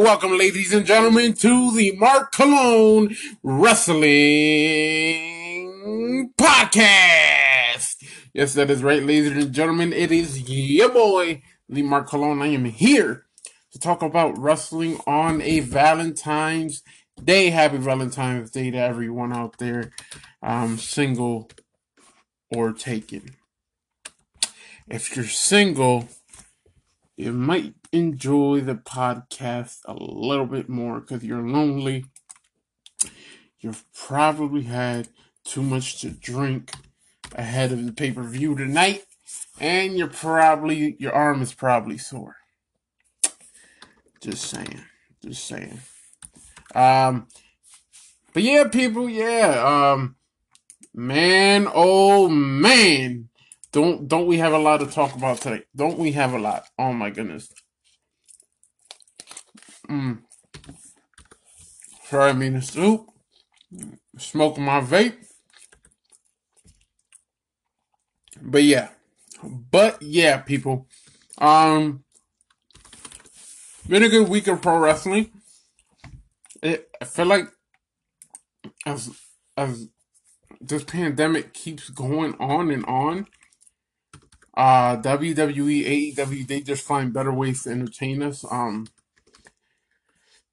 Welcome, ladies and gentlemen, to the Mark Cologne Wrestling Podcast. Yes, that is right, ladies and gentlemen. It is your boy, the Mark Cologne. I am here to talk about wrestling on a Valentine's Day. Happy Valentine's Day to everyone out there, um, single or taken. If you're single, you might enjoy the podcast a little bit more because you're lonely. You've probably had too much to drink ahead of the pay per view tonight, and you're probably your arm is probably sore. Just saying, just saying. Um, but yeah, people, yeah, um, man, oh man, don't don't we have a lot to talk about today? Don't we have a lot? Oh my goodness. Mm. Sorry, I mean the soup. Smoking my vape. But yeah. But yeah, people. Um been a good week of pro wrestling. It, I feel like as as this pandemic keeps going on and on, uh, WWE, AEW, they just find better ways to entertain us. Um,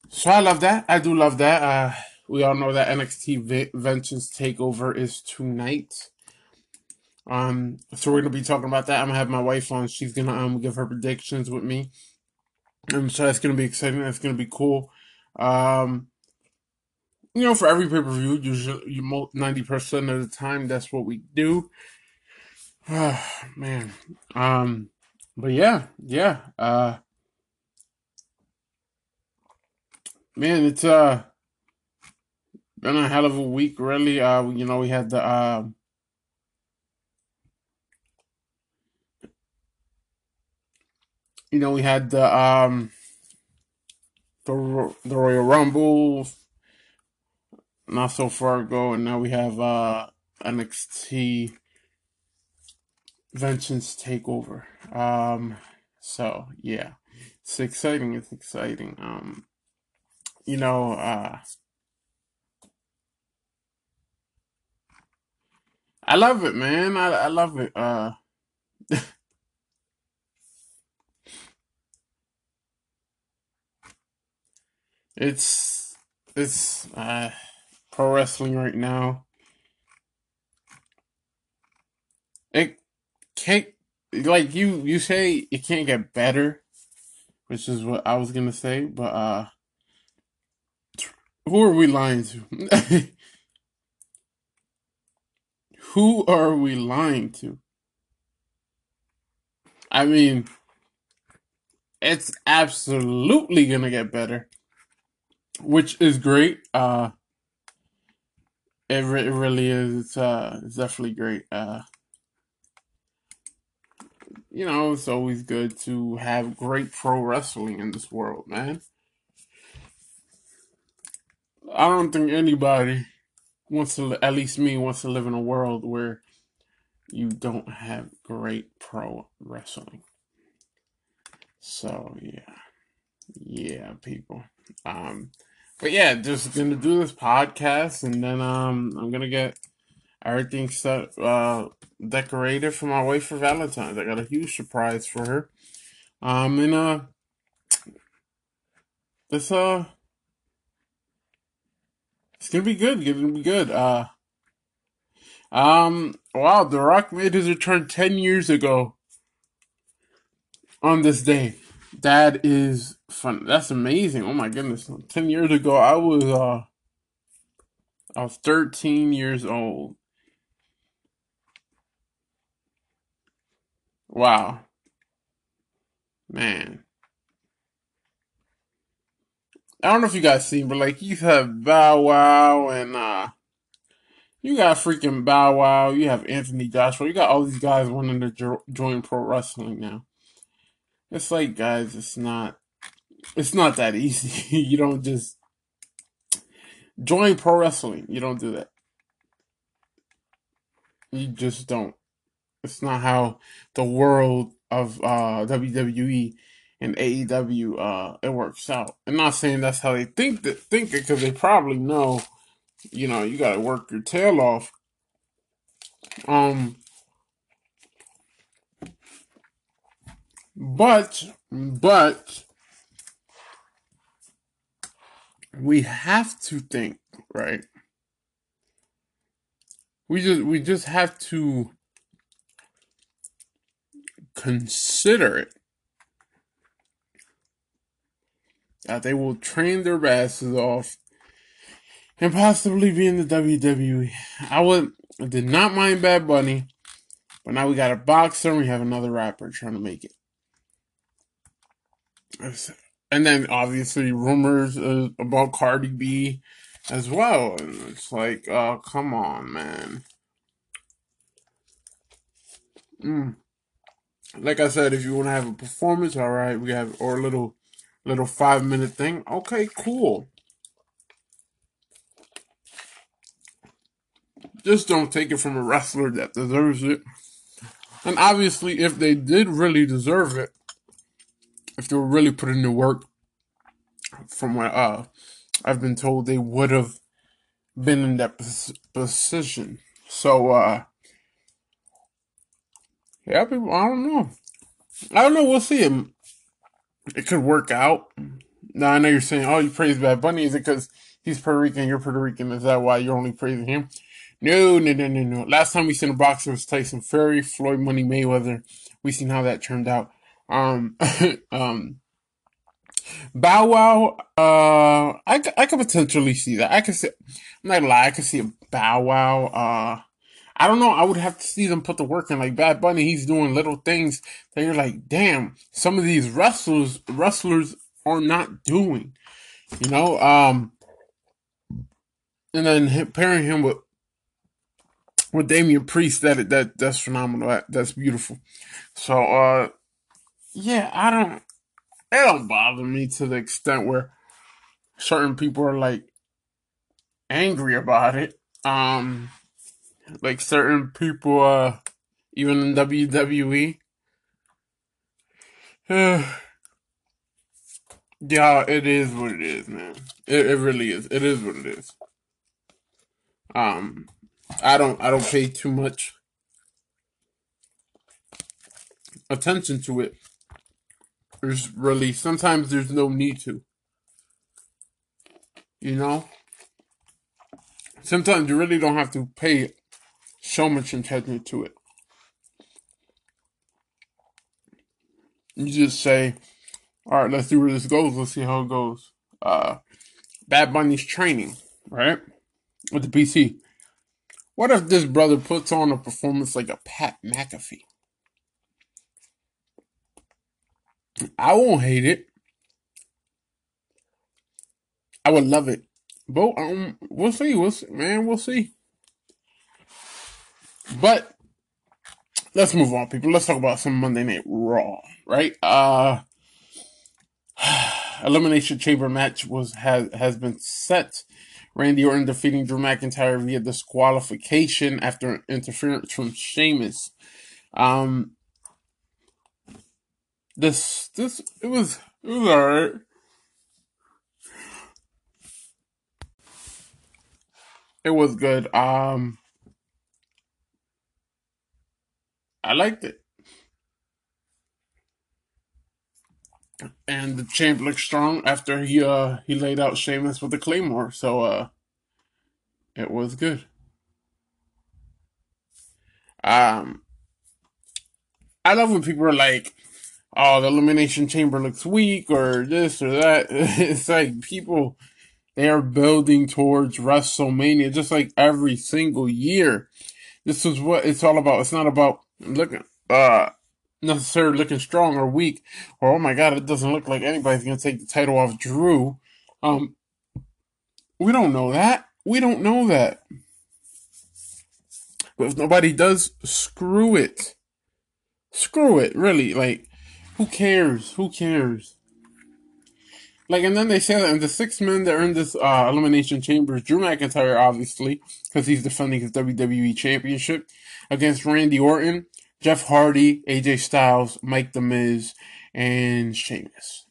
so I love that. I do love that. Uh, we all know that NXT v- Vengeance Takeover is tonight. Um, so we're gonna be talking about that. I'm gonna have my wife on. She's gonna um give her predictions with me. Um, so that's gonna be exciting. That's gonna be cool. Um, you know, for every pay per view, usually ninety percent of the time, that's what we do. man. Um, but yeah, yeah. Uh, man, it's uh been a hell of a week, really. Uh, you know, we had the uh, you know, we had the um the the Royal Rumble not so far ago, and now we have uh NXT Vengeance Takeover. Um, so yeah, it's exciting. It's exciting. Um, you know, uh, I love it, man. I I love it. Uh, it's it's uh pro wrestling right now. It can't like you you say it can't get better, which is what I was gonna say, but uh who are we lying to? who are we lying to? I mean, it's absolutely gonna get better, which is great. Uh, it, re- it really is. It's uh, it's definitely great. Uh, you know, it's always good to have great pro wrestling in this world, man. I don't think anybody wants to, at least me, wants to live in a world where you don't have great pro wrestling. So yeah, yeah, people. Um, but yeah, just gonna do this podcast, and then um, I'm gonna get everything set uh decorated for my wife for Valentine's. I got a huge surprise for her. Um and uh it's uh it's gonna be good, it's gonna be good. Uh um wow, The Rock made his return ten years ago on this day. That is fun. That's amazing. Oh my goodness. Ten years ago I was uh I was 13 years old. Wow. Man. I don't know if you guys seen, but like you have Bow Wow and uh you got freaking Bow Wow, you have Anthony Joshua, you got all these guys wanting to jo- join pro wrestling now. It's like guys, it's not it's not that easy. you don't just join pro wrestling. You don't do that. You just don't. It's not how the world of uh, WWE and AEW uh, it works out. I'm not saying that's how they think that think it because they probably know, you know, you got to work your tail off. Um, but but we have to think right. We just we just have to consider it that they will train their asses off and possibly be in the WWE. I would did not mind Bad Bunny, but now we got a boxer and we have another rapper trying to make it. And then obviously rumors uh, about Cardi B as well. And it's like, oh, come on, man. Mm. Like I said, if you want to have a performance, all right, we have or a little little five minute thing. Okay, cool. Just don't take it from a wrestler that deserves it. And obviously, if they did really deserve it, if they were really putting the work, from what uh, I've been told, they would have been in that position. So, uh, yeah, people, I don't know. I don't know. We'll see. It could work out. Now, I know you're saying, oh, you praise Bad Bunny. Is it because he's Puerto Rican, you're Puerto Rican? Is that why you're only praising him? No, no, no, no, no. Last time we seen a boxer was Tyson Fury, Floyd Money Mayweather. We seen how that turned out. Um, um, Bow Wow, uh, I, I could potentially see that. I could see, I'm not gonna lie, I could see a Bow Wow, uh, I don't know. I would have to see them put the work in. Like Bad Bunny, he's doing little things that you're like, damn. Some of these wrestlers, wrestlers are not doing. You know, um, and then pairing him with with Damian Priest, that that that's phenomenal. That, that's beautiful. So, uh, yeah, I don't. It don't bother me to the extent where certain people are like angry about it. Um, like certain people, uh, even in WWE. yeah, it is what it is, man. It, it really is. It is what it is. Um, I don't, I don't pay too much attention to it. There's really sometimes there's no need to. You know? Sometimes you really don't have to pay so much attention to it. You just say, all right, let's see where this goes. Let's see how it goes. Uh, Bad Bunny's training, right? With the PC. What if this brother puts on a performance like a Pat McAfee? I won't hate it. I would love it. But um, we'll see. We'll see, man. We'll see. But let's move on, people. Let's talk about some Monday Night Raw, right? Uh Elimination Chamber match was has has been set. Randy Orton defeating Drew McIntyre via disqualification after interference from Sheamus. Um, this this it was it was alright. It was good. Um, I liked it. And the champ looked strong after he uh he laid out Sheamus with the claymore, so uh it was good. Um I love when people are like, oh, the elimination chamber looks weak or this or that. it's like people they are building towards WrestleMania just like every single year. This is what it's all about. It's not about looking uh necessarily looking strong or weak or oh my god it doesn't look like anybody's gonna take the title off Drew. Um we don't know that. We don't know that. But if nobody does, screw it. Screw it, really. Like, who cares? Who cares? Like, and then they say that the six men that in this uh, elimination chamber, Drew McIntyre, obviously, because he's defending his WWE championship against Randy Orton, Jeff Hardy, AJ Styles, Mike The Miz, and Sheamus.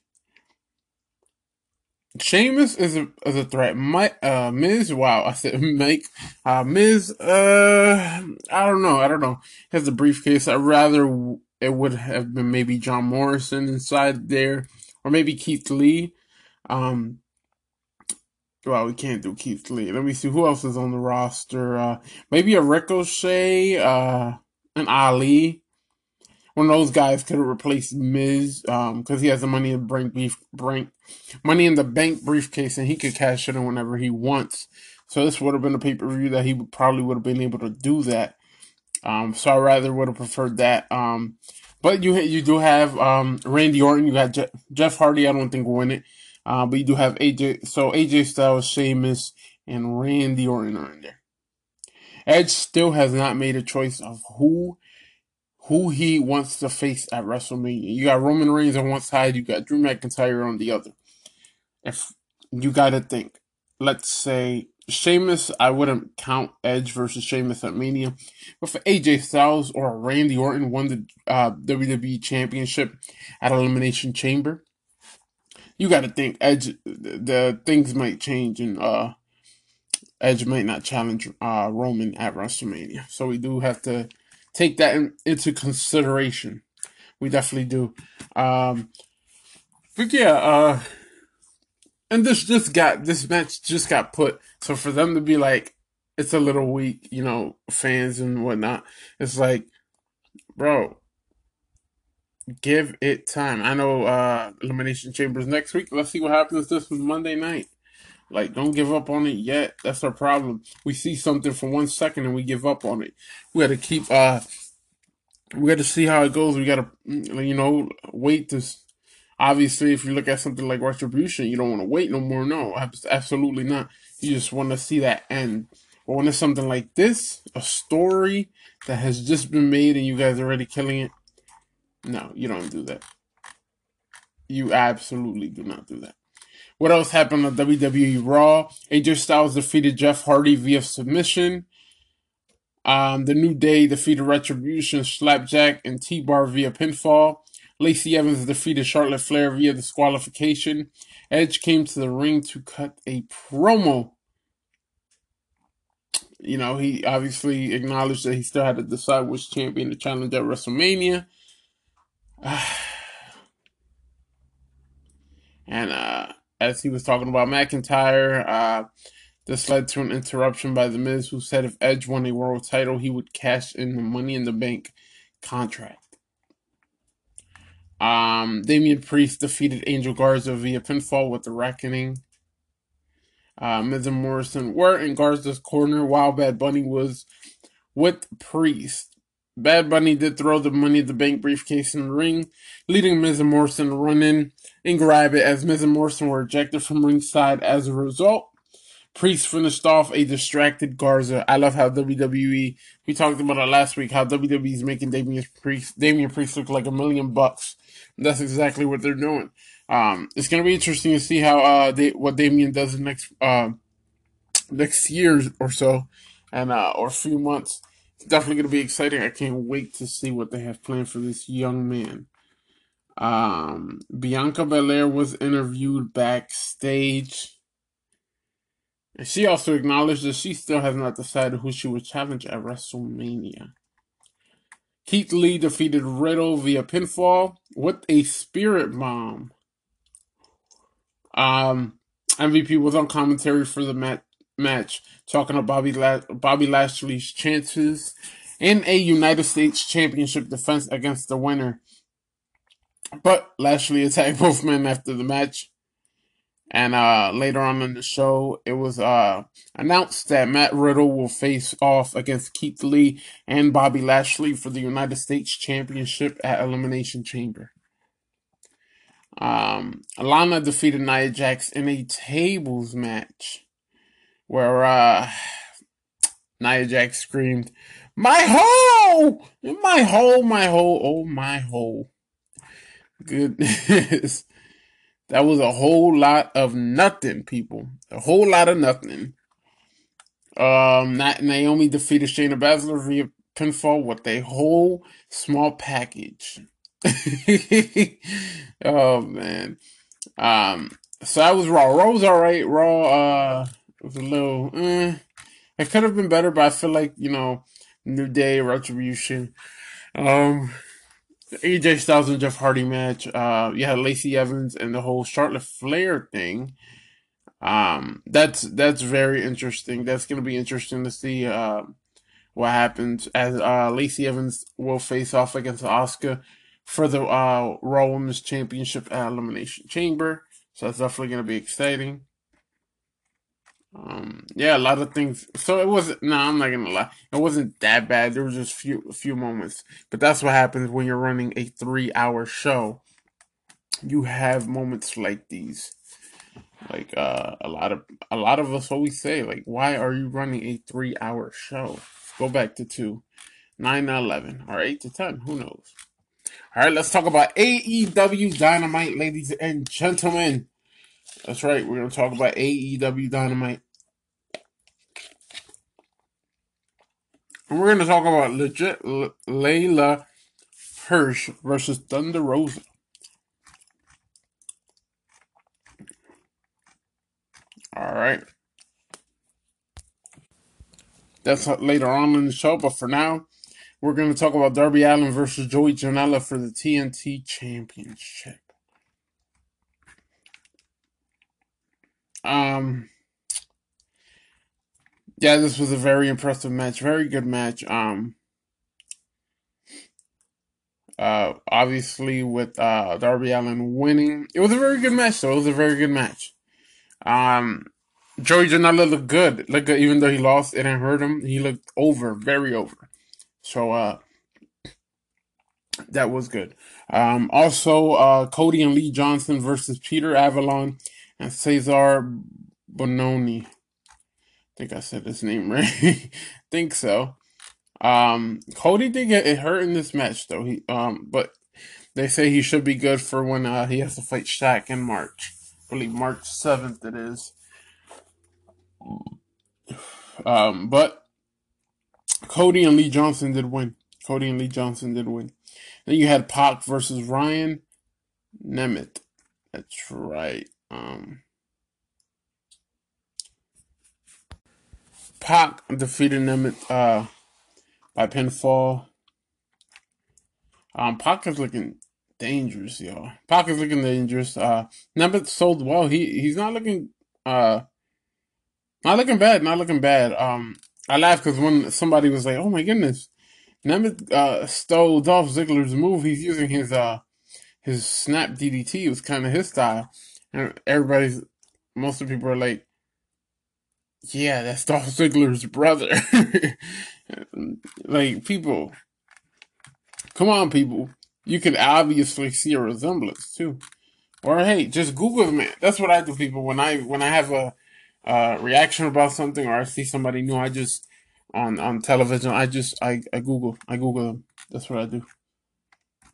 Sheamus is a is a threat. Mike, uh, Miz, wow, I said Mike, uh, Miz, uh, I don't know, I don't know. Has a briefcase. I'd rather it would have been maybe John Morrison inside there, or maybe Keith Lee. Um, well, we can't do Keith Lee. Let me see who else is on the roster. Uh, maybe a Ricochet, uh, an Ali. One of those guys could have replaced Miz because um, he has the money in the bank, bank, money in the bank briefcase, and he could cash it in whenever he wants. So this would have been a pay per view that he would probably would have been able to do that. Um, so I rather would have preferred that. Um, but you you do have um, Randy Orton. You got Je- Jeff Hardy. I don't think will win it. Uh, but you do have AJ. So AJ Styles, Sheamus, and Randy Orton are in there. Edge still has not made a choice of who who he wants to face at WrestleMania. You got Roman Reigns on one side, you got Drew McIntyre on the other. If you got to think, let's say Sheamus, I wouldn't count Edge versus Sheamus at Mania, but for AJ Styles or Randy Orton won the uh, WWE Championship at Elimination Chamber, you got to think Edge. The, things might change, and uh, Edge might not challenge uh, Roman at WrestleMania. So we do have to take that in, into consideration. We definitely do. Um, but yeah, uh, and this just got this match just got put. So for them to be like, it's a little weak, you know, fans and whatnot. It's like, bro, give it time. I know uh Elimination Chambers next week. Let's see what happens this Monday night. Like, don't give up on it yet. That's our problem. We see something for one second and we give up on it. We got to keep. uh We got to see how it goes. We got to, you know, wait to. Obviously, if you look at something like Retribution, you don't want to wait no more. No, absolutely not. You just want to see that end. But when it's something like this, a story that has just been made and you guys are already killing it, no, you don't do that. You absolutely do not do that. What else happened on WWE Raw? AJ Styles defeated Jeff Hardy via submission. Um, the New Day defeated Retribution, Slapjack, and T-Bar via pinfall. Lacey Evans defeated Charlotte Flair via disqualification. Edge came to the ring to cut a promo. You know, he obviously acknowledged that he still had to decide which champion to challenge at WrestleMania. and uh, as he was talking about McIntyre, uh, this led to an interruption by The Miz, who said if Edge won a world title, he would cash in the Money in the Bank contract. Um, Damian Priest defeated Angel Garza via pinfall with the Reckoning. Uh, Miz and Morrison were in Garza's corner while Bad Bunny was with Priest. Bad Bunny did throw the Money the Bank briefcase in the ring, leading Miz and Morrison to run in and grab it as Miz and Morrison were ejected from ringside as a result. Priest finished off a distracted Garza. I love how WWE, we talked about it last week, how WWE is making Damian Priest, Damian Priest look like a million bucks. That's exactly what they're doing. Um, it's going to be interesting to see how, uh, they, what Damian does next, uh, next year or so, and, uh, or a few months definitely going to be exciting. I can't wait to see what they have planned for this young man. Um, Bianca Belair was interviewed backstage. And she also acknowledged that she still has not decided who she would challenge at WrestleMania. Keith Lee defeated Riddle via pinfall with a spirit bomb. Um, MVP was on commentary for the match match, talking about Bobby, La- Bobby Lashley's chances in a United States Championship defense against the winner. But Lashley attacked both men after the match. And uh, later on in the show, it was uh, announced that Matt Riddle will face off against Keith Lee and Bobby Lashley for the United States Championship at Elimination Chamber. Um, Lana defeated Nia Jax in a tables match where uh, Nia Jax screamed, "My hole! My hole! My hole! Oh my hole!" Goodness, that was a whole lot of nothing, people. A whole lot of nothing. Um, Naomi defeated Shayna Baszler via pinfall with a whole small package. oh man. Um so that was Raw. Raw was alright. Raw uh was a little eh. It could have been better, but I feel like, you know, New Day, Retribution. Um AJ Styles and Jeff Hardy match. Uh, you had Lacey Evans and the whole Charlotte Flair thing. Um, that's that's very interesting. That's gonna be interesting to see uh, what happens as uh, Lacey Evans will face off against Asuka for the uh, Raw Women's Championship at Elimination Chamber. So that's definitely gonna be exciting. Um, yeah, a lot of things. So it wasn't. No, I'm not gonna lie. It wasn't that bad. There was just few a few moments. But that's what happens when you're running a three hour show. You have moments like these. Like uh, a lot of a lot of us always say, like, why are you running a three hour show? Go back to two, nine to eleven, or eight to ten. Who knows? All right, let's talk about AEW Dynamite, ladies and gentlemen. That's right. We're gonna talk about AEW Dynamite. We're going to talk about legit L- Leyla Hirsch versus Thunder Rosa. All right. That's later on in the show, but for now, we're going to talk about Darby Allin versus Joey Janela for the TNT Championship. Um, yeah, this was a very impressive match. Very good match. Um, uh, obviously with uh, Darby Allin winning, it was a very good match. Though it was a very good match. Um, Joey Janela looked good. Good, even though he lost. It didn't hurt him. He looked over, very over. So uh, that was good. Um, also, uh, Cody and Lee Johnson versus Peter Avalon and Cezar Bononi think I said his name right. think so. Um, Cody did get hurt in this match though. He um, but they say he should be good for when uh, he has to fight Shaq in March. I believe March seventh it is. Um, but Cody and Lee Johnson did win. Cody and Lee Johnson did win. Then you had Pac versus Ryan Nemeth. That's right. Um, Pac defeated them uh, by pinfall. Um, Pac is looking dangerous, y'all. Pac is looking dangerous. Uh, Nemeth sold well. He he's not looking uh, not looking bad. Not looking bad. Um, I laughed because when somebody was like, "Oh my goodness, Nemeth uh, stole Dolph Ziggler's move. He's using his uh his snap DDT. It was kind of his style." And everybody's most of the people are like, yeah, that's Dolph Ziggler's brother. like, people, come on, people. You can obviously see a resemblance too. Or hey, just Google man. That's what I do, people. When I when I have a uh, reaction about something or I see somebody new, I just on on television, I just I, I Google I Google them. That's what I do.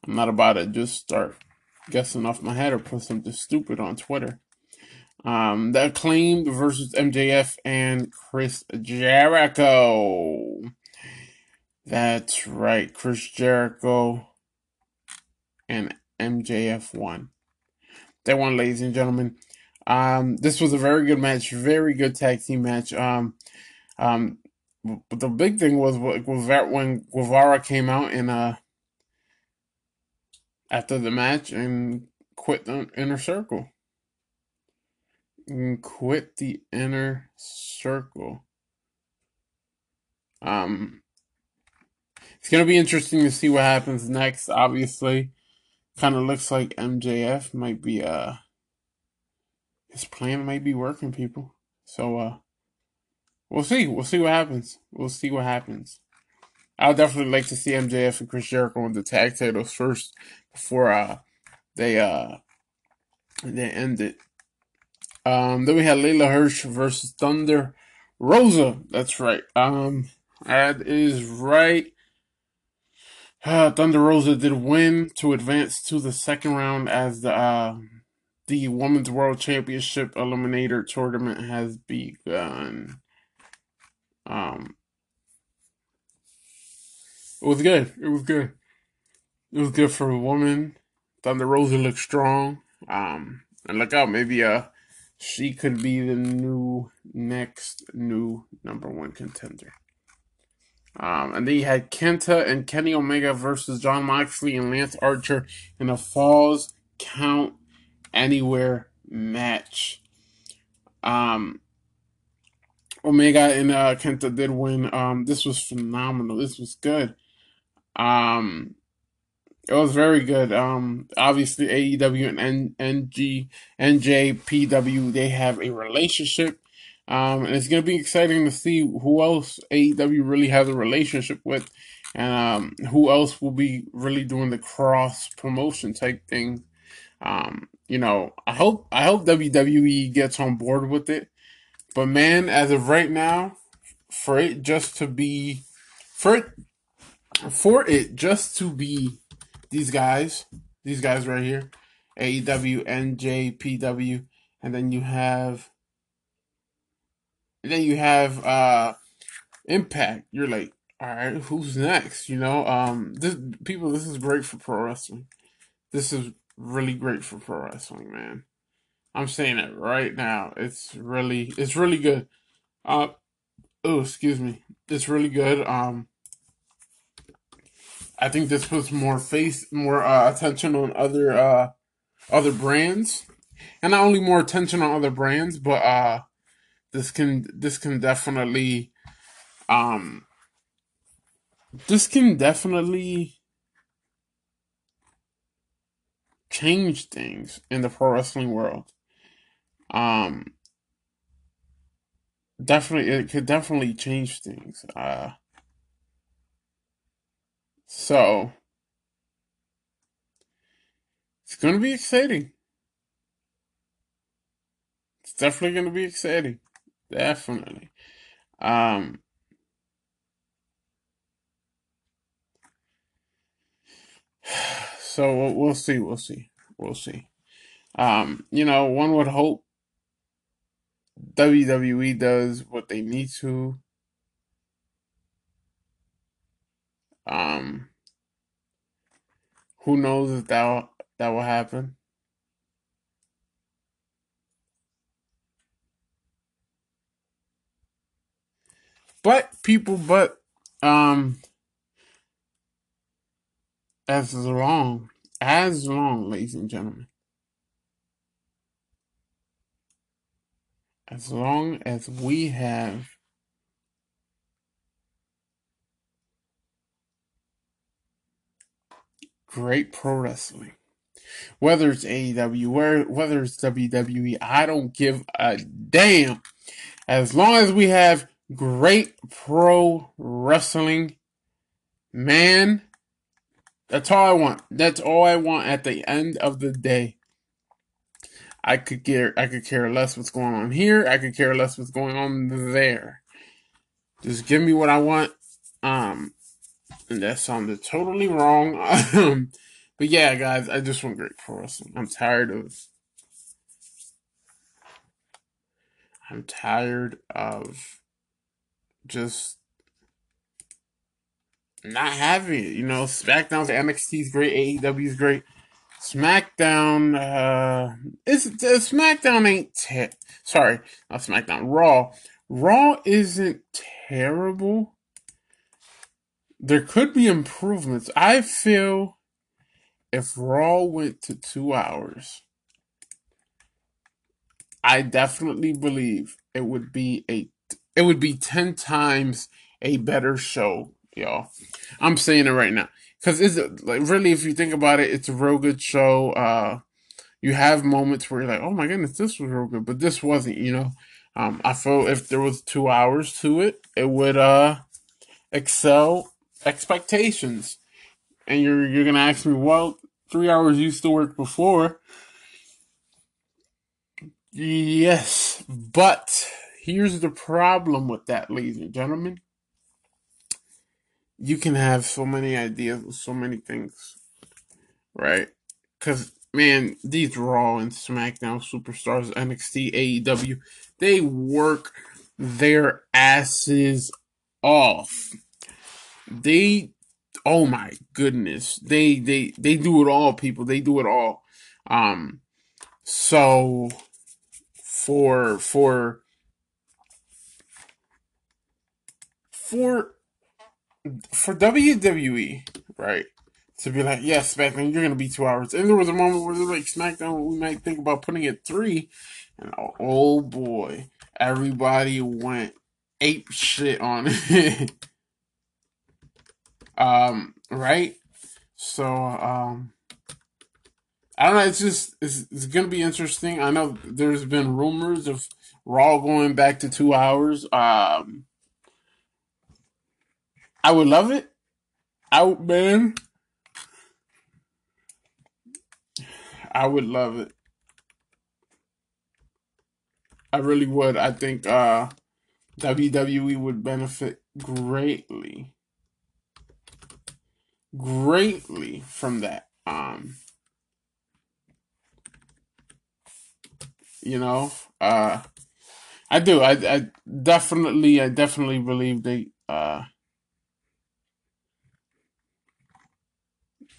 I'm not about to just start guessing off my head or put something stupid on Twitter. Um, the acclaimed versus MJF and Chris Jericho. That's right, Chris Jericho and MJF won. They won, ladies and gentlemen. Um, this was a very good match, very good tag team match. Um, um, but the big thing was when Guevara came out and uh after the match and quit the inner circle quit the inner circle. Um, it's gonna be interesting to see what happens next. Obviously, kind of looks like MJF might be uh his plan might be working, people. So uh, we'll see. We'll see what happens. We'll see what happens. I would definitely like to see MJF and Chris Jericho in the tag titles first before uh they uh they end it. Um, then we had Leyla Hirsch versus Thunder Rosa. That's right. Um, that is right. Uh, Thunder Rosa did win to advance to the second round as the uh, the Women's World Championship Eliminator Tournament has begun. Um, It was good. It was good. It was good for a woman. Thunder Rosa looked strong. Um, and look out, maybe uh, she could be the new next new number one contender. Um, and then you had Kenta and Kenny Omega versus Jon Moxley and Lance Archer in a Falls Count Anywhere match. Um, Omega and uh, Kenta did win. Um, this was phenomenal. This was good. Um, it was very good. Um, obviously AEW and N- NG, NJPW they have a relationship. Um, and it's gonna be exciting to see who else AEW really has a relationship with, and um, who else will be really doing the cross promotion type thing. Um, you know, I hope I hope WWE gets on board with it. But man, as of right now, for it just to be for it for it just to be these guys, these guys right here, AEW, NJPW, and then you have then you have uh Impact. You're like, all right, who's next? You know, um, this people, this is great for pro wrestling. This is really great for pro wrestling, man. I'm saying it right now. It's really, it's really good. Uh, oh, excuse me. It's really good. Um, I think this puts more face, more uh, attention on other uh, other brands, and not only more attention on other brands, but uh, this can this can definitely um this can definitely change things in the pro wrestling world. Um definitely it could definitely change things. Uh so it's gonna be exciting. It's definitely gonna be exciting. Definitely. Um, so we'll see. We'll see. We'll see. Um, you know, one would hope WWE does what they need to. Um, who knows if that that will happen? But people, but um, as long as long, ladies and gentlemen, as long as we have great pro wrestling, whether it's AEW, whether it's WWE, I don't give a damn. As long as we have great pro wrestling. Man, that's all I want. That's all I want at the end of the day. I could care I could care less what's going on here. I could care less what's going on there. Just give me what I want. Um that sounded totally wrong. but yeah, guys, I just want great pro wrestling. I'm tired of I'm tired of just not having it. You know, SmackDown's NXT is great, AEW is great. SmackDown, uh, uh, SmackDown ain't te- sorry, not SmackDown. Raw, Raw isn't terrible. There could be improvements. I feel if Raw went to two hours, I definitely believe it would be a it would be 10 times a better show, y'all. I'm saying it right now. Cause it's like really, if you think about it, it's a real good show. Uh, you have moments where you're like, oh my goodness, this was real good, but this wasn't, you know. Um, I feel if there was two hours to it, it would, uh, excel expectations. And you're, you're gonna ask me, well, three hours used to work before. Yes, but Here's the problem with that, ladies and gentlemen. You can have so many ideas so many things, right? Because, man, these Raw and SmackDown superstars, NXT, AEW, they work their asses off. They oh my goodness, they they they do it all, people. They do it all. Um, so for for for for WWE, right? To be like, yes, SmackDown, you're gonna be two hours. And there was a moment where they're like, SmackDown, we might think about putting it three. And oh, oh boy, everybody went ape shit on it. um, right? So, um, I don't know. It's just it's, it's gonna be interesting. I know there's been rumors of Raw going back to two hours. Um, I would love it. Out man, I would love it. I really would. I think uh, WWE would benefit greatly, greatly from that. Um, you know, uh, I do. I, I definitely, I definitely believe they uh,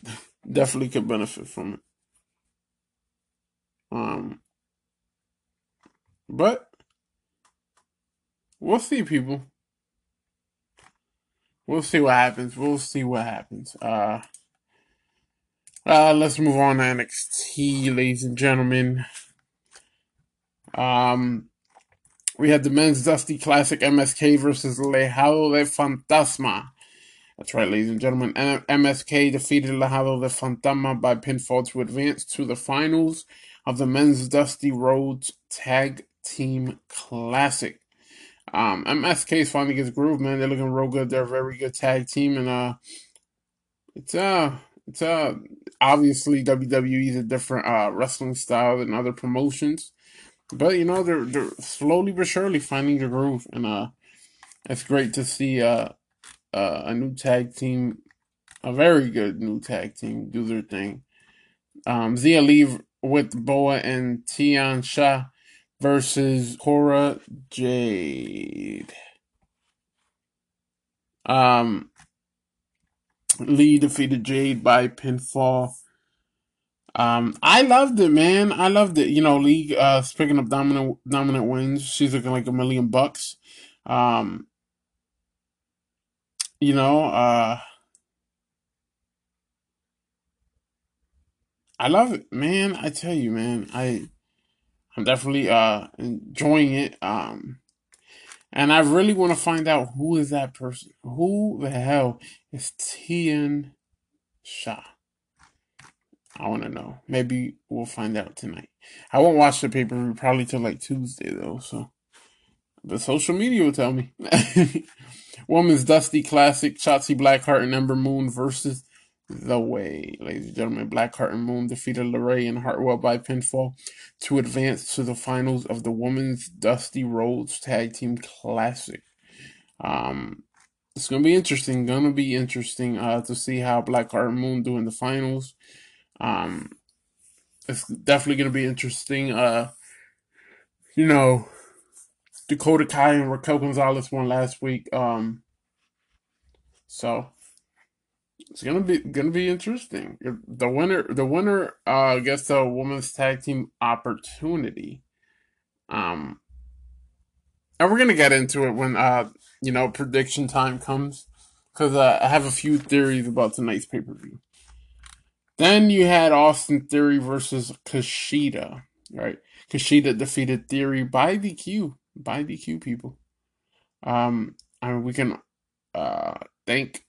definitely could benefit from it. Um, but we'll see, people. We'll see what happens. We'll see what happens. Uh, uh, let's move on to NXT, ladies and gentlemen. Um, we had the men's Dusty Classic MSK versus Legado de Fantasma. That's right, ladies and gentlemen. MSK defeated Legado de Fantasma by pinfall to advance to the finals of the men's Dusty Rhodes Tag Team Classic. Um, MSK is finding his groove, man. They're looking real good. They're a very good tag team, and uh, it's uh, it's uh, obviously WWE is a different uh wrestling style than other promotions. But you know they're they're slowly but surely finding the groove, and uh, it's great to see uh, uh, a new tag team, a very good new tag team, do their thing. Um, Xia Li with Boa and Tian Sha versus Cora Jade. Um, Li defeated Jade by pinfall. Um, I loved it, man. I loved it. You know, League. Uh, speaking of dominant dominant wins, she's looking like a million bucks. Um, you know, uh, I love it, man. I tell you, man. I, I'm definitely uh enjoying it. Um, and I really want to find out who is that person. Who the hell is Tian Sha? I want to know. Maybe we'll find out tonight. I won't watch the paper probably till like Tuesday though. So, the social media will tell me. Women's Dusty Classic: Shotzi Blackheart and Ember Moon versus The Way. Ladies and gentlemen, Blackheart and Moon defeated LeRae and Hartwell by pinfall to advance to the finals of the Women's Dusty Rhodes Tag Team Classic. Um, it's gonna be interesting. Gonna be interesting uh, to see how Blackheart and Moon do in the finals. Um, it's definitely to be interesting. Uh, you know, Dakota Kai and Raquel Gonzalez won last week. Um, so it's gonna be gonna be interesting. The winner, the winner, uh, gets the women's tag team opportunity. Um, and we're gonna get into it when uh, you know, prediction time comes, because uh, I have a few theories about tonight's pay per view. Then you had Austin Theory versus Kushida, right? Kushida defeated Theory by DQ, by DQ people. Um, I mean, we can uh thank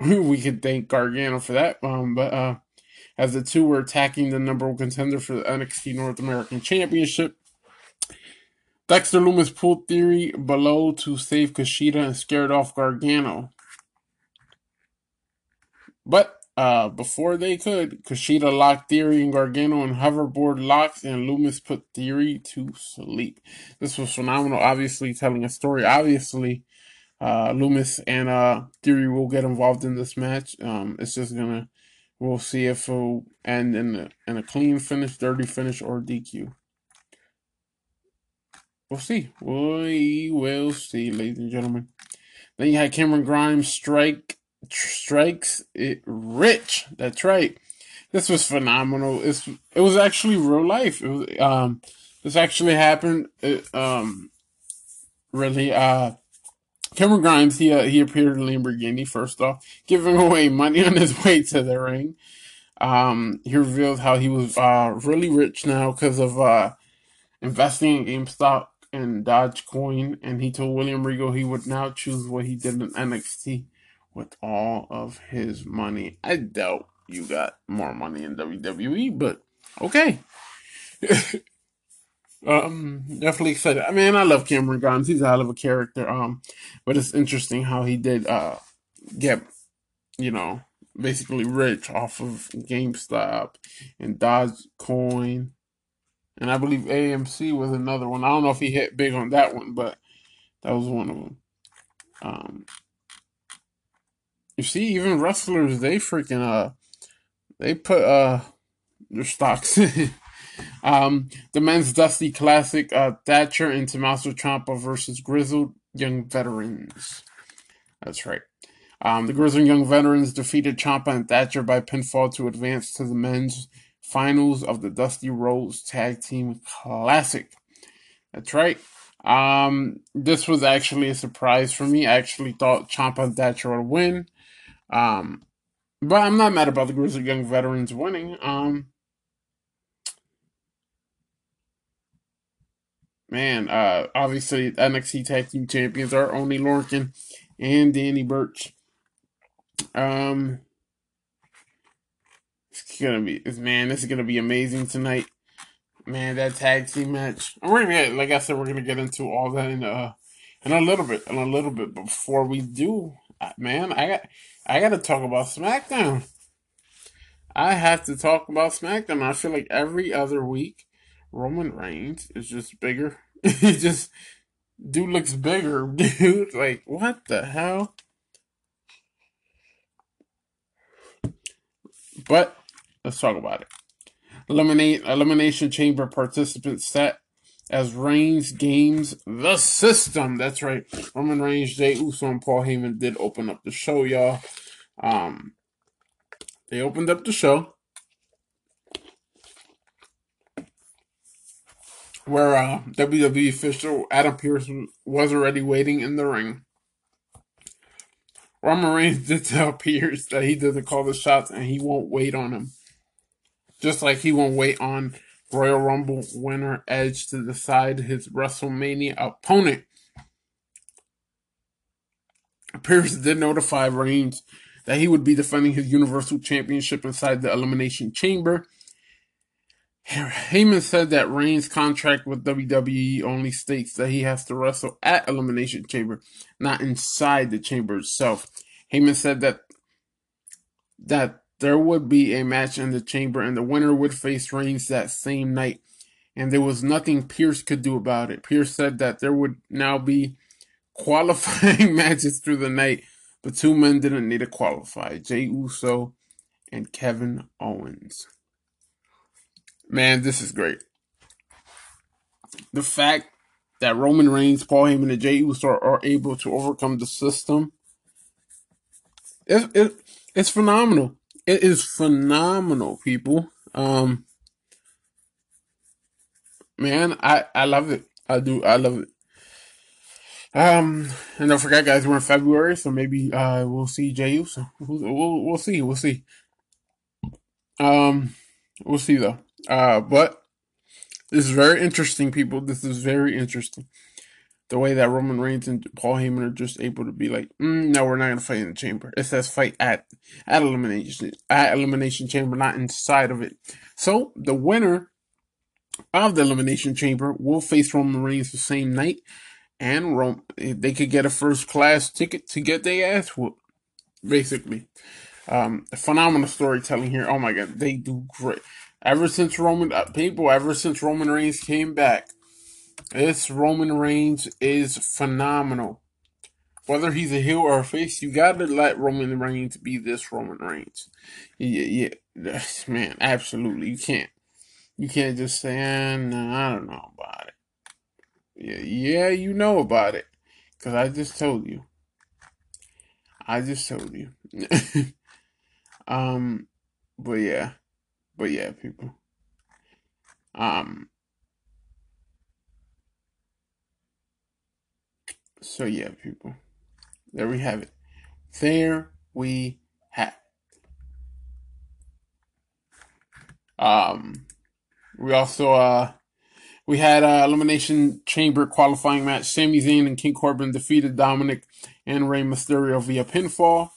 we can thank Gargano for that. Um, but uh, as the two were attacking the number one contender for the NXT North American Championship, Dexter Lumis pulled Theory below to save Kushida and scared off Gargano. But uh, before they could, Kushida locked Theory and Gargano in hoverboard locks, and Lumis put Theory to sleep. This was phenomenal. Obviously, telling a story. Obviously, uh, Lumis and uh, Theory will get involved in this match. Um, it's just gonna. We'll see if it'll end in a, in a clean finish, dirty finish, or DQ. We'll see. We will see, ladies and gentlemen. Then you had Cameron Grimes strike strikes it rich. That's right. This was phenomenal. It's it was actually real life. It was um this actually happened. It, um really uh Cameron Grimes he uh, he appeared in Lamborghini first off, giving away money on his way to the ring. Um, he revealed how he was uh really rich now because of uh investing in GameStop and Dogecoin, and he told William Regal he would now choose what he did in NXT with all of his money. I doubt you got more money in WWE, but okay. um, definitely excited. I mean, I love Cameron Grimes. He's a hell of a character. Um, but it's interesting how he did uh get, you know, basically rich off of GameStop and Dogecoin and I believe AMC was another one. I don't know if he hit big on that one, but that was one of them. Um, you see, even wrestlers they freaking uh they put uh their stocks. um, the men's Dusty Classic, uh, Thatcher and Tommaso Ciampa versus Grizzled Young Veterans. That's right. Um, the Grizzled Young Veterans defeated Ciampa and Thatcher by pinfall to advance to the men's finals of the Dusty Rhodes Tag Team Classic. That's right. Um, this was actually a surprise for me. I actually thought Ciampa and Thatcher would win. Um, but I'm not mad about the Grizzly Young Veterans winning. Um, man, uh, obviously NXT Tag Team Champions are Oney Lorcan and Danny Burch. Um, it's gonna be, man, this is gonna be amazing tonight. Man, that tag team match. We're gonna get, like I said, we're gonna get into all that in uh in a little bit, in a little bit. Before we do, man, I got I got to talk about SmackDown. I have to talk about SmackDown. I feel like every other week, Roman Reigns is just bigger. he just dude looks bigger, dude. Like what the hell? But let's talk about it. Eliminate Elimination Chamber participants set as Reigns games the system. That's right. Roman Reigns, Jey Uso, and Paul Heyman did open up the show, y'all. Um, they opened up the show where uh, WWE official Adam Pearce was already waiting in the ring. Roman Reigns did tell Pearce that he doesn't call the shots and he won't wait on him. Just like he won't wait on Royal Rumble winner Edge to decide his WrestleMania opponent. Pearce did notify Reigns that he would be defending his Universal Championship inside the Elimination Chamber. Heyman said that Reigns' contract with WWE only states that he has to wrestle at Elimination Chamber, not inside the chamber itself. Heyman said that that there would be a match in the chamber and the winner would face Reigns that same night. And there was nothing Pearce could do about it. Pearce said that there would now be qualifying matches through the night. but two men didn't need to qualify Jey Uso and Kevin Owens. Man, this is great. The fact that Roman Reigns, Paul Heyman, and Jey Uso are, are able to overcome the system, it, it, it's phenomenal. It is phenomenal, people. Um, man, I I love it. I do. I love it. Um, and don't forget, guys, we're in February, so maybe uh we'll see Jey Uso. We'll, we'll we'll see. We'll see. Um, we'll see though. Uh, but this is very interesting, people. This is very interesting the way that Roman Reigns and Paul Heyman are just able to be like, mm, no, we're not gonna fight in the chamber. It says fight at at elimination at elimination chamber, not inside of it. So the winner of the elimination chamber will face Roman Reigns the same night, and Rome they could get a first class ticket to get their ass whooped. Basically, um, phenomenal storytelling here. Oh my god, they do great. Ever since Roman uh, people, ever since Roman Reigns came back this Roman Reigns is phenomenal. Whether he's a heel or a face, you gotta let Roman Reigns be this Roman Reigns. Yeah, yeah, man, absolutely. You can't. You can't just say, eh, I don't know about it. Yeah, yeah, you know about it. Because I just told you. I just told you. um, but yeah, but yeah, people. Um. So yeah, people. There we have it. There we have. Um, we also uh we had a elimination chamber qualifying match. Sami Zayn and King Corbin defeated Dominic and Rey Mysterio via pinfall.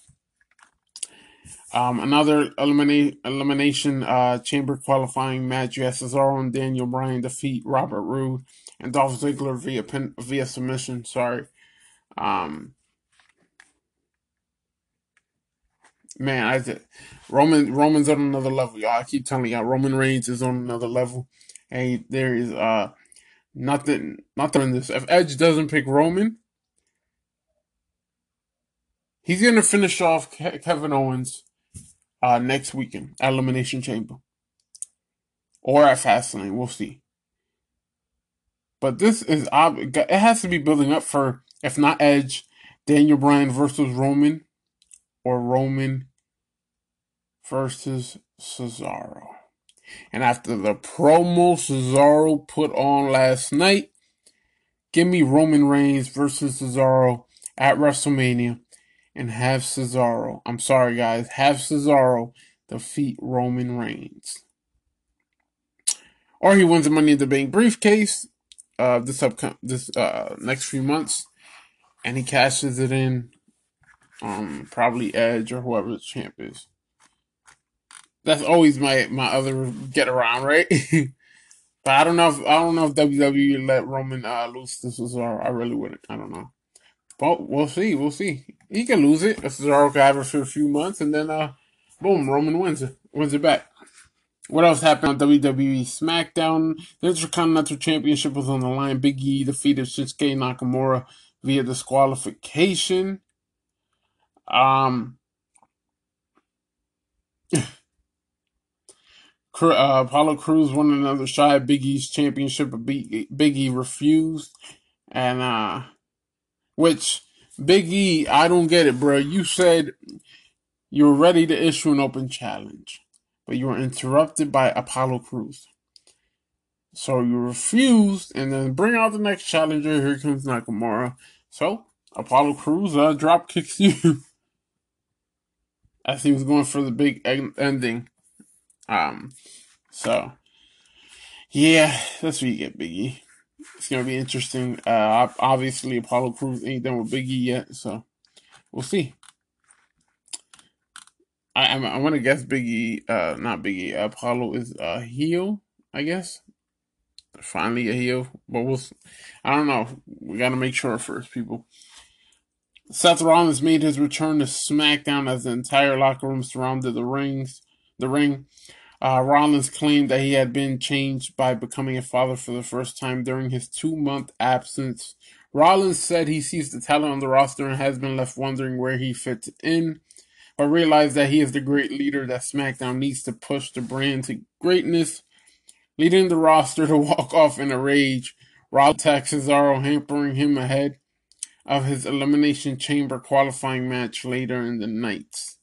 Um, another elimination uh, chamber qualifying match. You had Cesaro and Daniel Bryan defeat Robert Roode and Dolph Ziggler via pin, via submission. Sorry. Um, man, I did. Roman Roman's on another level, y'all. I keep telling y'all, Roman Reigns is on another level. Hey, there is uh nothing nothing in this. If Edge doesn't pick Roman, he's gonna finish off Ke- Kevin Owens uh next weekend at Elimination Chamber. Or at Fastlane, we'll see. But this is ob- it has to be building up for if not Edge, Daniel Bryan versus Roman, or Roman versus Cesaro. And after the promo Cesaro put on last night, give me Roman Reigns versus Cesaro at WrestleMania and have Cesaro, I'm sorry guys, have Cesaro defeat Roman Reigns. Or he wins the Money in the Bank briefcase uh, this upcoming this uh, next few months, and he cashes it in, um, probably Edge or whoever the champ is. That's always my my other get around, right? but I don't know if I don't know if WWE let Roman uh, lose to Cesaro. I really wouldn't. I don't know. But we'll see. We'll see. He can lose it. Cesaro can have it for a few months, and then uh, boom, Roman wins it. Wins it back. What else happened on WWE SmackDown? The Intercontinental Championship was on the line. Big E defeated Shinsuke Nakamura via disqualification. Um, uh, Apollo Crews won another shot at Big E's championship, but Big, Big E refused. And, uh, which, Big E, I don't get it, bro. You said you were ready to issue an open challenge, but you were interrupted by Apollo Crews. So you refused, and then bring out the next challenger. Here comes Nakamura. So Apollo Crews uh, drop kicks you as he was going for the big ending. Um, so yeah, that's what you get, Biggie. It's gonna be interesting. Uh, obviously Apollo Crews ain't done with Biggie yet, so we'll see. I I'm, I want to guess Biggie, uh, not Biggie. Apollo is a heel, I guess. Finally a heel, but we'll. I don't know. We got to make sure first, people. Seth Rollins made his return to SmackDown as the entire locker room surrounded the rings. The ring. Uh, Rollins claimed that he had been changed by becoming a father for the first time during his two-month absence. Rollins said he sees the talent on the roster and has been left wondering where he fits in, but realized that he is the great leader that SmackDown needs to push the brand to greatness, leading the roster to walk off in a rage. Rollins attacks Cesaro, hampering him ahead of his Elimination Chamber qualifying match later in the night.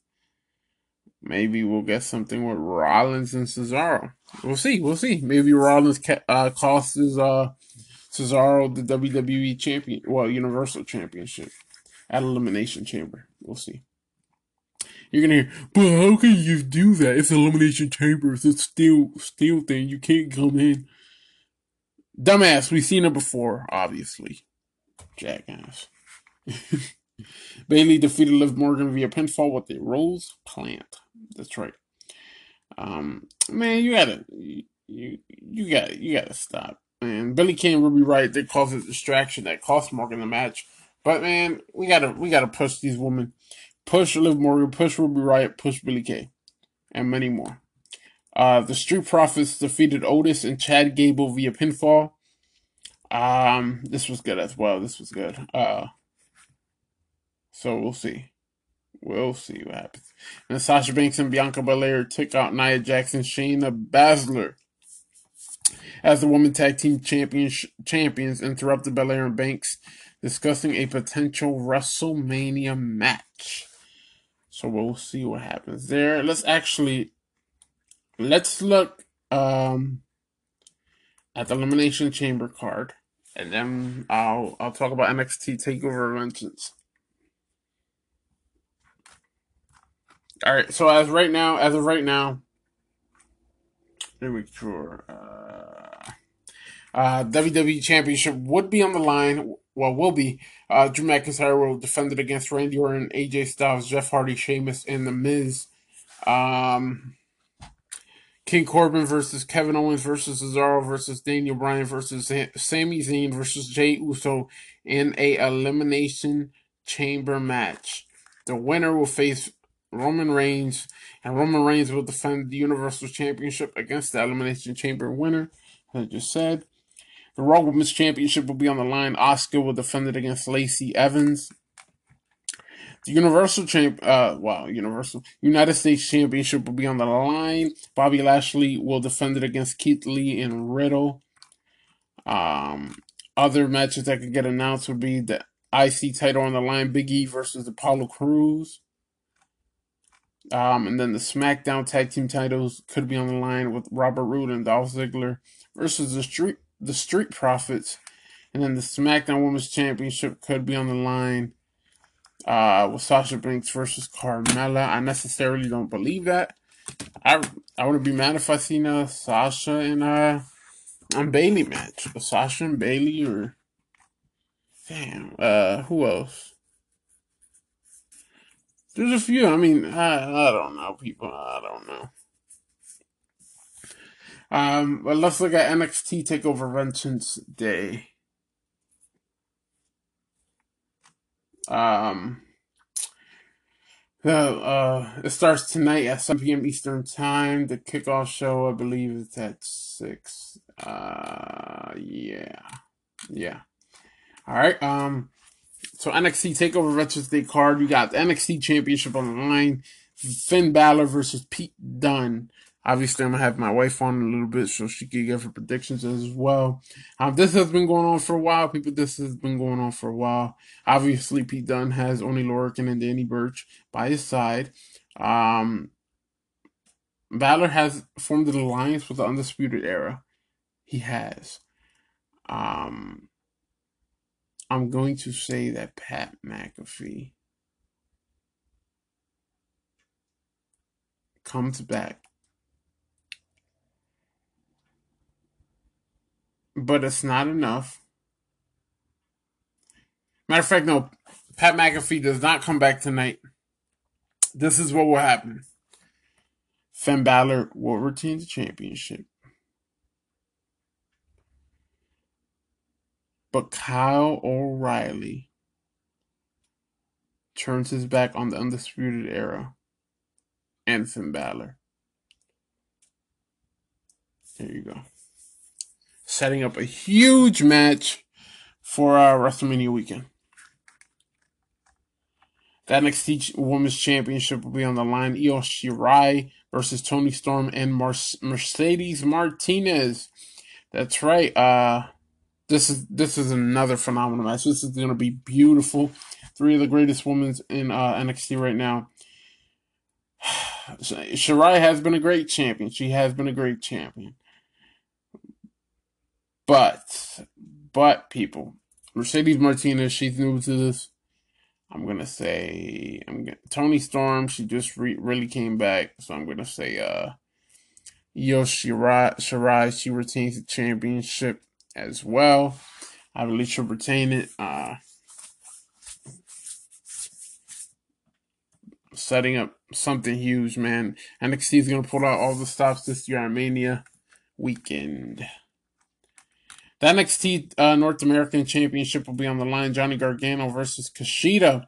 Maybe we'll get something with Rollins and Cesaro. We'll see. We'll see. Maybe Rollins uh, costs uh, Cesaro the WWE champion, well, Universal Championship at Elimination Chamber. We'll see. You're gonna hear, but how can you do that? It's Elimination Chamber. It's a steel steel thing. You can't come in. Dumbass. We've seen it before, obviously. Jackass. Bayley defeated Liv Morgan via pinfall with a rose plant. That's right. Um, man, you gotta, you, you gotta, you gotta stop. Man, Billy Kane and Ruby Riott they caused a distraction that cost in the match. But man, we gotta, we gotta push these women, push Liv Morgan, push Ruby Riott, push Billie Kay, and many more. Uh, the Street Profits defeated Otis and Chad Gable via pinfall. Um, this was good as well. This was good. Uh, so we'll see. We'll see what happens. And Sasha Banks and Bianca Belair took out Nia Jackson, Shayna Baszler. As the Women Tag Team champions, champions interrupted Belair and Banks discussing a potential WrestleMania match. So we'll see what happens there. Let's actually let's look um at the Elimination Chamber card. And then I'll I'll talk about NXT Takeover Vengeance. All right, so as right now, as of right now, let me make sure. Uh, uh, WWE Championship would be on the line. Well, will be. Uh, Drew McIntyre will defend it against Randy Orton, AJ Styles, Jeff Hardy, Sheamus, and The Miz. Um, King Corbin versus Kevin Owens versus Cesaro versus Daniel Bryan versus Sami Zayn versus Jey Uso in a elimination chamber match. The winner will face Roman Reigns, and Roman Reigns will defend the Universal Championship against the Elimination Chamber winner, as I just said. The Raw Women's Championship will be on the line. Asuka will defend it against Lacey Evans. The Universal Champ, uh, Universal United States Championship will be on the line. Bobby Lashley will defend it against Keith Lee and Riddle. Um, other matches that could get announced would be the IC title on the line, Big E versus Apollo Crews. Um, and then the SmackDown Tag Team titles could be on the line with Robert Roode and Dolph Ziggler versus the Street the Street Profits. And then the SmackDown Women's Championship could be on the line uh, with Sasha Banks versus Carmella. I necessarily don't believe that. I I wouldn't be mad if I seen a Sasha and uh a Bayley match. A Sasha and Bayley or damn, uh who else? There's a few. I mean, I I don't know, people. I don't know. Um, but let's look at NXT Takeover Vengeance Day. Um, uh, uh, it starts tonight at 7 p.m. Eastern Time. The kickoff show, I believe, is at 6. Uh, yeah. Yeah. All right. Um, so NXT Takeover Vengeance Day card. You got the NXT Championship on the line. Finn Balor versus Pete Dunne. Obviously, I'm gonna have my wife on a little bit so she can give her predictions as well. Um, this has been going on for a while, people. This has been going on for a while. Obviously, Pete Dunne has Oney Lorcan and Danny Burch by his side. Um, Balor has formed an alliance with the Undisputed Era. He has. Um, I'm going to say that Pat McAfee comes back but it's not enough. Matter of fact, no, Pat McAfee does not come back tonight. This is what will happen. Finn Balor will retain the championship. But Kyle O'Reilly turns his back on the Undisputed Era and Finn Balor. There you go setting up a huge match for our WrestleMania weekend. The NXT Women's Championship will be on the line. Io Shirai versus Toni Storm and Mercedes Martinez. That's right. Uh, this is this is another phenomenal match. This is going to be beautiful. Three of the greatest women in uh, NXT right now. Shirai has been a great champion. She has been a great champion. But, but people, Mercedes Martinez, she's new to this. I'm gonna say I'm gonna, Toni Storm. She just re, really came back, so I'm gonna say uh, Io Shirai, Shirai. She retains the championship as well. I have retain it. Uh, setting up something huge, man. NXT is gonna pull out all the stops this year on Mania weekend. The NXT uh, North American Championship will be on the line. Johnny Gargano versus Kushida.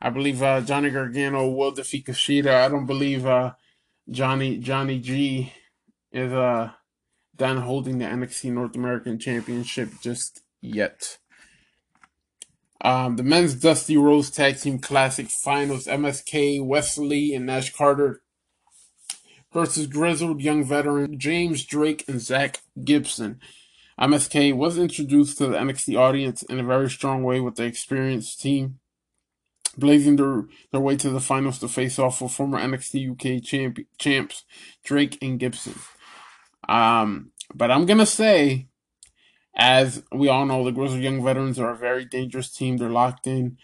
I believe uh, Johnny Gargano will defeat Kushida. I don't believe uh, Johnny Johnny G is uh, done holding the NXT North American Championship just yet. Um, the men's Dusty Rhodes Tag Team Classic Finals: MSK, Wes Lee, and Nash Carter versus grizzled young veteran James Drake and Zach Gibson. MSK was introduced to the NXT audience in a very strong way with the experienced team. blazing their, their way to the finals to face off with former NXT UK champ, champs Drake and Gibson. Um, but I'm gonna say, as we all know, the Grizzled Young Veterans are a very dangerous team. They're locked in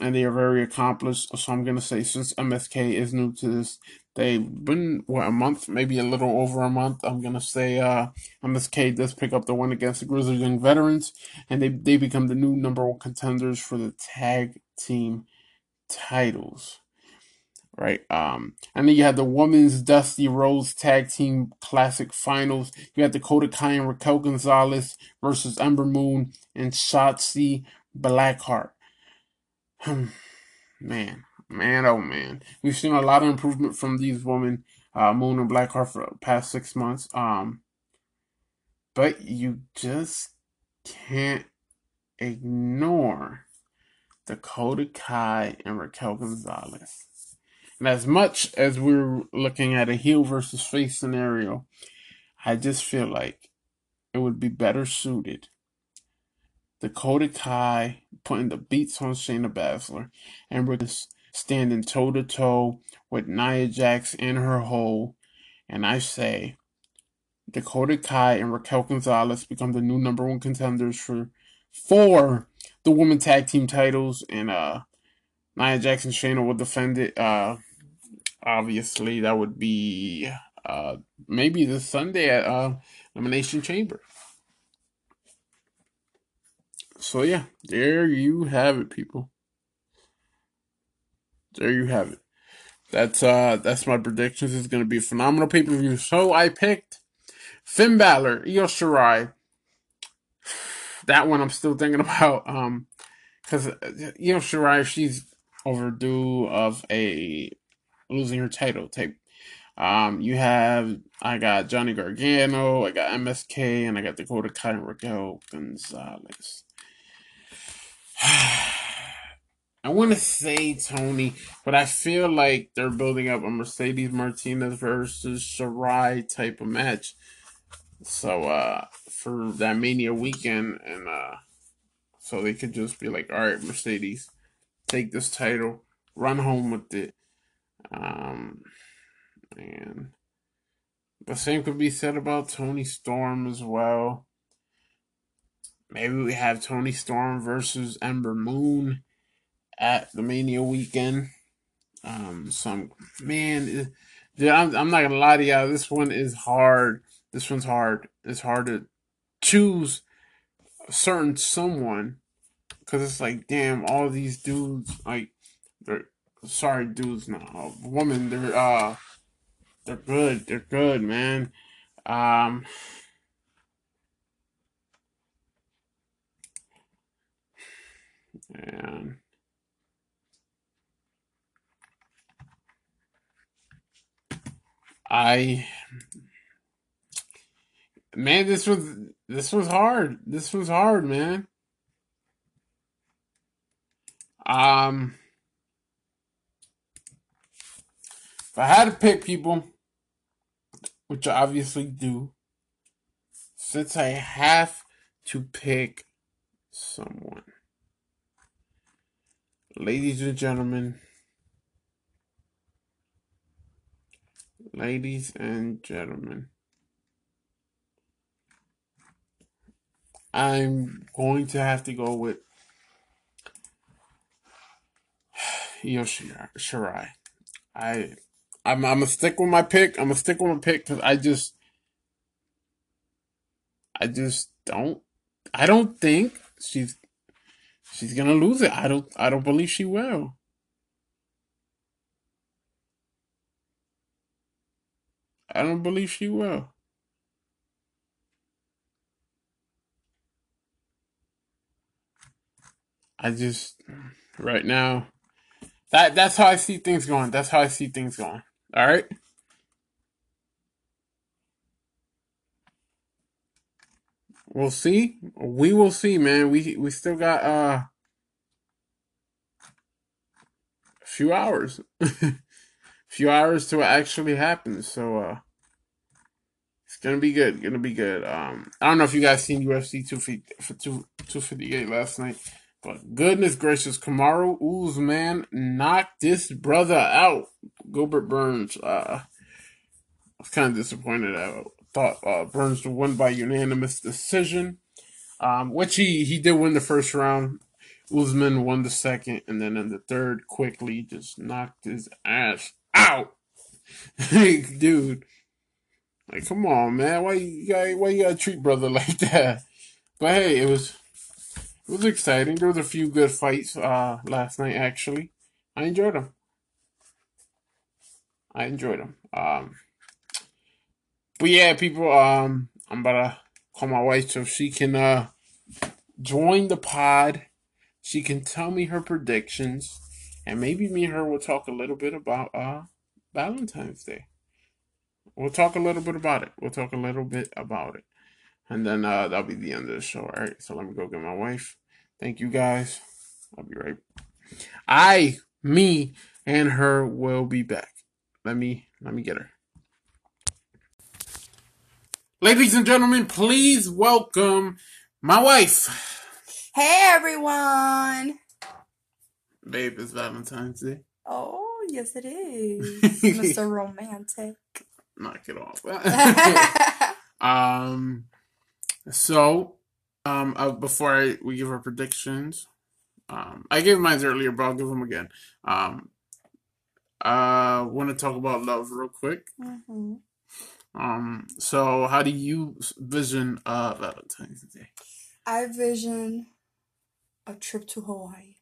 and they are very accomplished. So I'm gonna say, since MSK is new to this, they've been what a month, maybe a little over a month. I'm gonna say, uh, MSK does pick up the win against the Grizzled Young Veterans, and they they become the new number one contenders for the tag team titles right? Um, and then you had the women's Dusty Rhodes Tag Team Classic Finals. You had Dakota Kai and Raquel Gonzalez versus Ember Moon and Shotzi Blackheart. Hmm. man, man, oh man, we've seen a lot of improvement from these women, uh, Moon and Blackheart for the past six months. Um, but you just can't ignore Dakota Kai and Raquel Gonzalez. And as much as we're looking at a heel versus face scenario, I just feel like it would be better suited. Dakota Kai putting the beats on Shayna Baszler and we're just standing toe to toe with Nia Jax in her hole. And I say Dakota Kai and Raquel Gonzalez become the new number one contenders for for the women tag team titles and uh Nia and Shayna will defend it uh obviously that would be uh, maybe this Sunday at uh, Elimination Chamber. So yeah, there you have it, people. There you have it. That's uh that's my predictions. It's gonna be phenomenal pay per view. So I picked Finn Balor, Io Shirai. That one I'm still thinking about. Um, because uh, Io Shirai, she's overdue of a losing her title tape. Um, you have I got Johnny Gargano, I got MSK, and I got Dakota Kai and Raquel Gonzalez. I want to say Toni, but I feel like they're building up a Mercedes Martinez versus Shirai type of match. So uh for that Mania weekend, and uh so they could just be like, all right, Mercedes, take this title, run home with it. Um, and the same could be said about Toni Storm as well. Maybe we have Toni Storm versus Ember Moon at the Mania weekend. Um, some man, I'm, I'm not gonna lie to y'all. This one is hard. This one's hard. It's hard to choose a certain someone because it's like, damn, all these dudes like they're sorry dudes now. Woman, they're uh they're good. They're good, man. Um and I man, this was this was hard. This was hard, man. Um If I had to pick people, which I obviously do, since I have to pick someone, ladies and gentlemen, ladies and gentlemen, I'm going to have to go with Io Shirai. I I'm I'm gonna stick with my pick. I'm gonna stick with my pick because I just I just don't I don't think she's she's gonna lose it. I don't I don't believe she will. I don't believe she will. I just right now that that's how I see things going. That's how I see things going. All right. We'll see. We will see, man. We we still got uh a few hours. a few hours to actually happen. So uh it's gonna be good. Gonna be good. Um I don't know if you guys seen UFC 258 last night. But goodness gracious, Kamaru Usman knocked this brother out. Gilbert Burns. Uh, I was kind of disappointed. I thought uh, Burns win by unanimous decision, um, which he, he did win the first round. Usman won the second, and then in the third, quickly just knocked his ass out. Dude, like, come on, man. Why you got why you gotta treat brother like that? But hey, it was it was exciting. There was a few good fights uh last night actually. I enjoyed them. I enjoyed them. Um but yeah, people, um I'm about to call my wife so she can uh join the pod. She can tell me her predictions. And maybe me and her will talk a little bit about uh Valentine's Day. We'll talk a little bit about it. We'll talk a little bit about it. And then uh, that'll be the end of the show. All right. So let me go get my wife. Thank you guys. I'll be right. I, me, and her will be back. Let me let me get her. Ladies and gentlemen, please welcome my wife. Hey everyone. Babe, it's Valentine's Day. Oh, yes it is. Mr. Romantic. Knock it off. um so um uh, before I, we give our predictions, um I gave mine earlier, but I'll give them again. Um uh want to talk about love real quick. hmm Um so how do you vision uh Valentine's Day? I vision a trip to Hawaii.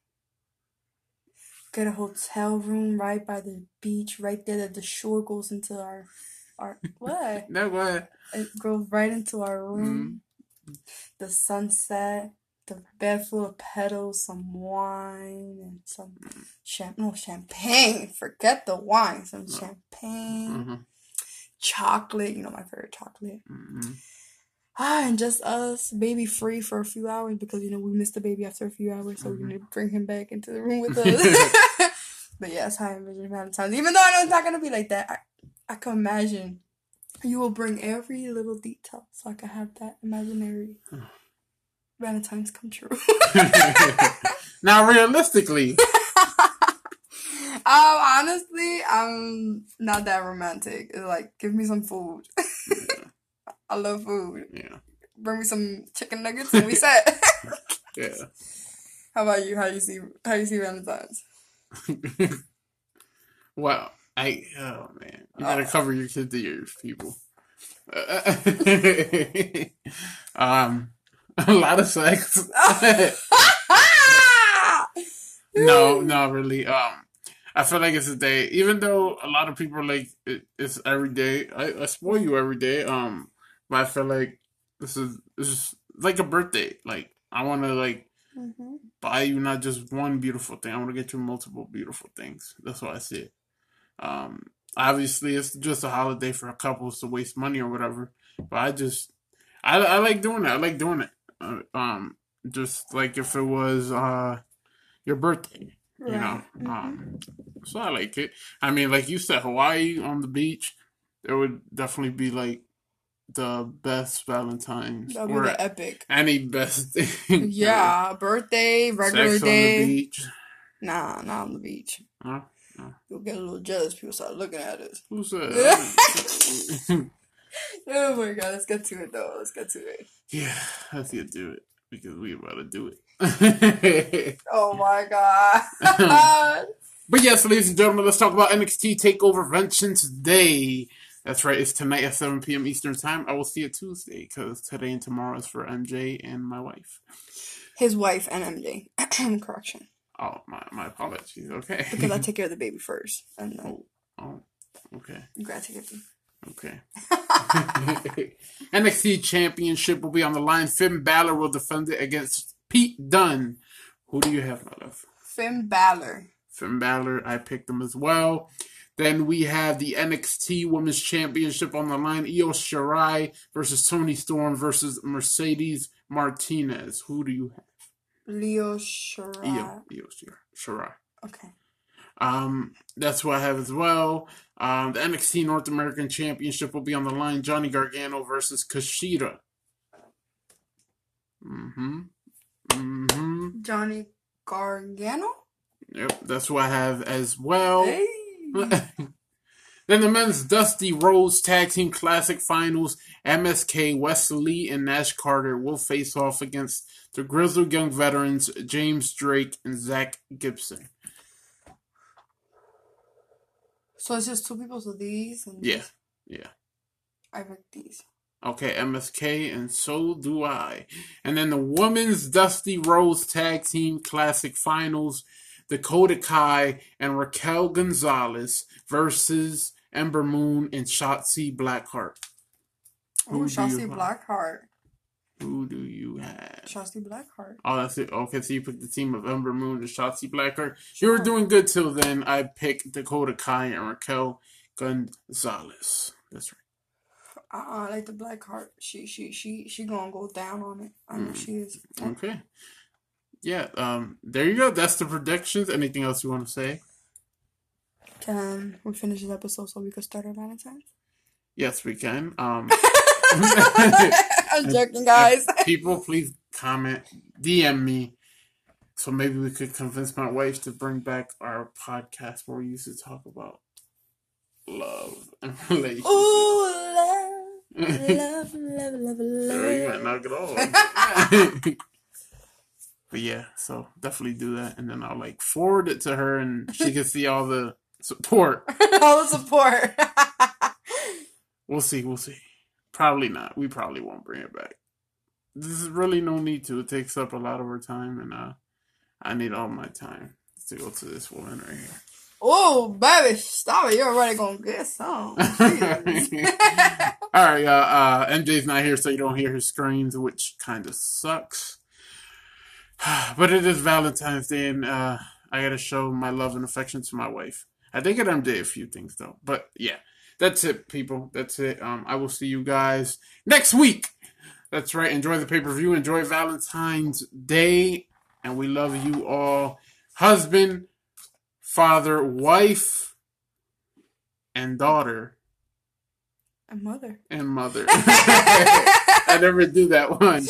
Get a hotel room right by the beach, right there that the shore goes into our our what? No, go ahead. It goes right into our room. The sunset, the bed full of petals, some wine, and some champ no champagne. Forget the wine, some No. champagne, Mm-hmm. chocolate. You know my favorite chocolate. Mm-hmm. Ah, and just us, baby free for a few hours because you know we missed the baby after a few hours, so Mhm. we're gonna bring him back into the room with us. but yes, yeah, I envision Valentine's. Even though I know it's not gonna be like that, I, I can imagine you will bring every little detail so I can have that imaginary Valentine's come true. now realistically, um, honestly, I'm not that romantic. It's like give me some food. I love food. yeah, Bring me some chicken nuggets and we set. yeah. How about you? How you see how you see Valentine's? well, I oh man, you gotta Oh. cover your kids' ears, people. um, a lot of sex. no, no, really. Um, I feel like it's a day. Even though a lot of people like it, it's every day. I, I spoil you every day. Um, but I feel like this is this is like a birthday. Like I want to like hmm buy you not just one beautiful thing. I want to get you multiple beautiful things. That's what I see it. Um, obviously, it's just a holiday for couples to waste money or whatever. But I just, I, I like doing it. I like doing it. Uh, um, just like if it was uh your birthday, you know. Right. Mhm. Um, so I like it. I mean, like you said, Hawaii on the beach, there would definitely be like the best Valentine's That'll be or epic. any best thing. Yeah, birthday, regular Sex on day. the beach. Nah, not on the beach. Huh? You'll get a little jealous. People start looking at us. Who said? Oh my god, let's get to it though. Let's get to it. yeah, let's get to it because we about to do it. Oh my god. but yes, ladies and gentlemen, let's talk about NXT Takeover Vengeance Day. That's right, it's tonight at 7 p.m. Eastern Time. I will see it Tuesday because today and tomorrow is for MJ and my wife. His wife and MJ. Correction. Oh, my, my apologies. Okay. Because I take care of the baby first. And then oh, oh, okay. you gotta take care of. Okay. NXT Championship will be on the line. Finn Balor will defend it against Pete Dunne. Who do you have, my love? Finn Balor. Finn Balor, I picked him as well. Then we have the NXT Women's Championship on the line. Io Shirai versus Toni Storm versus Mercedes Martinez. Who do you have? Leo Shirai. Io, Io Shirai. Okay. Um, that's what I have as well. Um, the NXT North American Championship will be on the line. Johnny Gargano versus Kushida. Mm-hmm. Mm-hmm. Johnny Gargano. Yep, that's what I have as well. Hey. then the men's Dusty Rhodes Tag Team Classic Finals, MSK, Wes Lee, and Nash Carter will face off against the Grizzled Young Veterans, James Drake and Zach Gibson. So it's just two people. So these and Yeah, yeah. I picked these. Okay, MSK, and so do I. And then the women's Dusty Rhodes Tag Team Classic Finals, Dakota Kai and Raquel Gonzalez versus Ember Moon and Shotzi Blackheart. Oh, Who do Shotzi? Blackheart. Who do you have? Shotzi Blackheart. Oh, that's it. Okay, so you picked the team of Ember Moon and Shotzi Blackheart. You were doing good till then. I picked Dakota Kai and Raquel Gonzalez. That's right. Uh, I like the Blackheart. She, she, she, she gonna go down on it. I know Mm. she is. Okay. Yeah, um, there you go. That's the predictions. Anything else you want to say? Can we finish this episode so we can start our Valentine's? Yes, we can. Um, I'm joking, guys. people, please comment, DM me, so maybe we could convince my wife to bring back our podcast where we used to talk about love and relationships. Ooh, love, love, love, love, Girl, you might love. knock it off. but yeah, so definitely do that, and then I'll like forward it to her, and she can see all the support. All the support. We'll see. We'll see. Probably not. We probably won't bring it back. There's really no need to. It takes up a lot of our time, and uh, I need all my time to go to this woman right here. oh, baby, stop it. You're already gonna get some. All right, uh, uh, MJ's not here, so you don't hear his screams, which kind of sucks. but it is Valentine's Day, and uh, I gotta show my love and affection to my wife. I did get MJ a few things though, but yeah, that's it, people. That's it. Um, I will see you guys next week. That's right. Enjoy the pay per view. Enjoy Valentine's Day, and we love you all, husband, father, wife, and daughter And mother. and mother. I never do that one.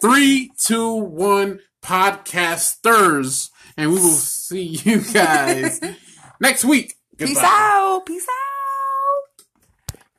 Three, two, one, podcasters. And we will see you guys next week. Peace out. Peace out.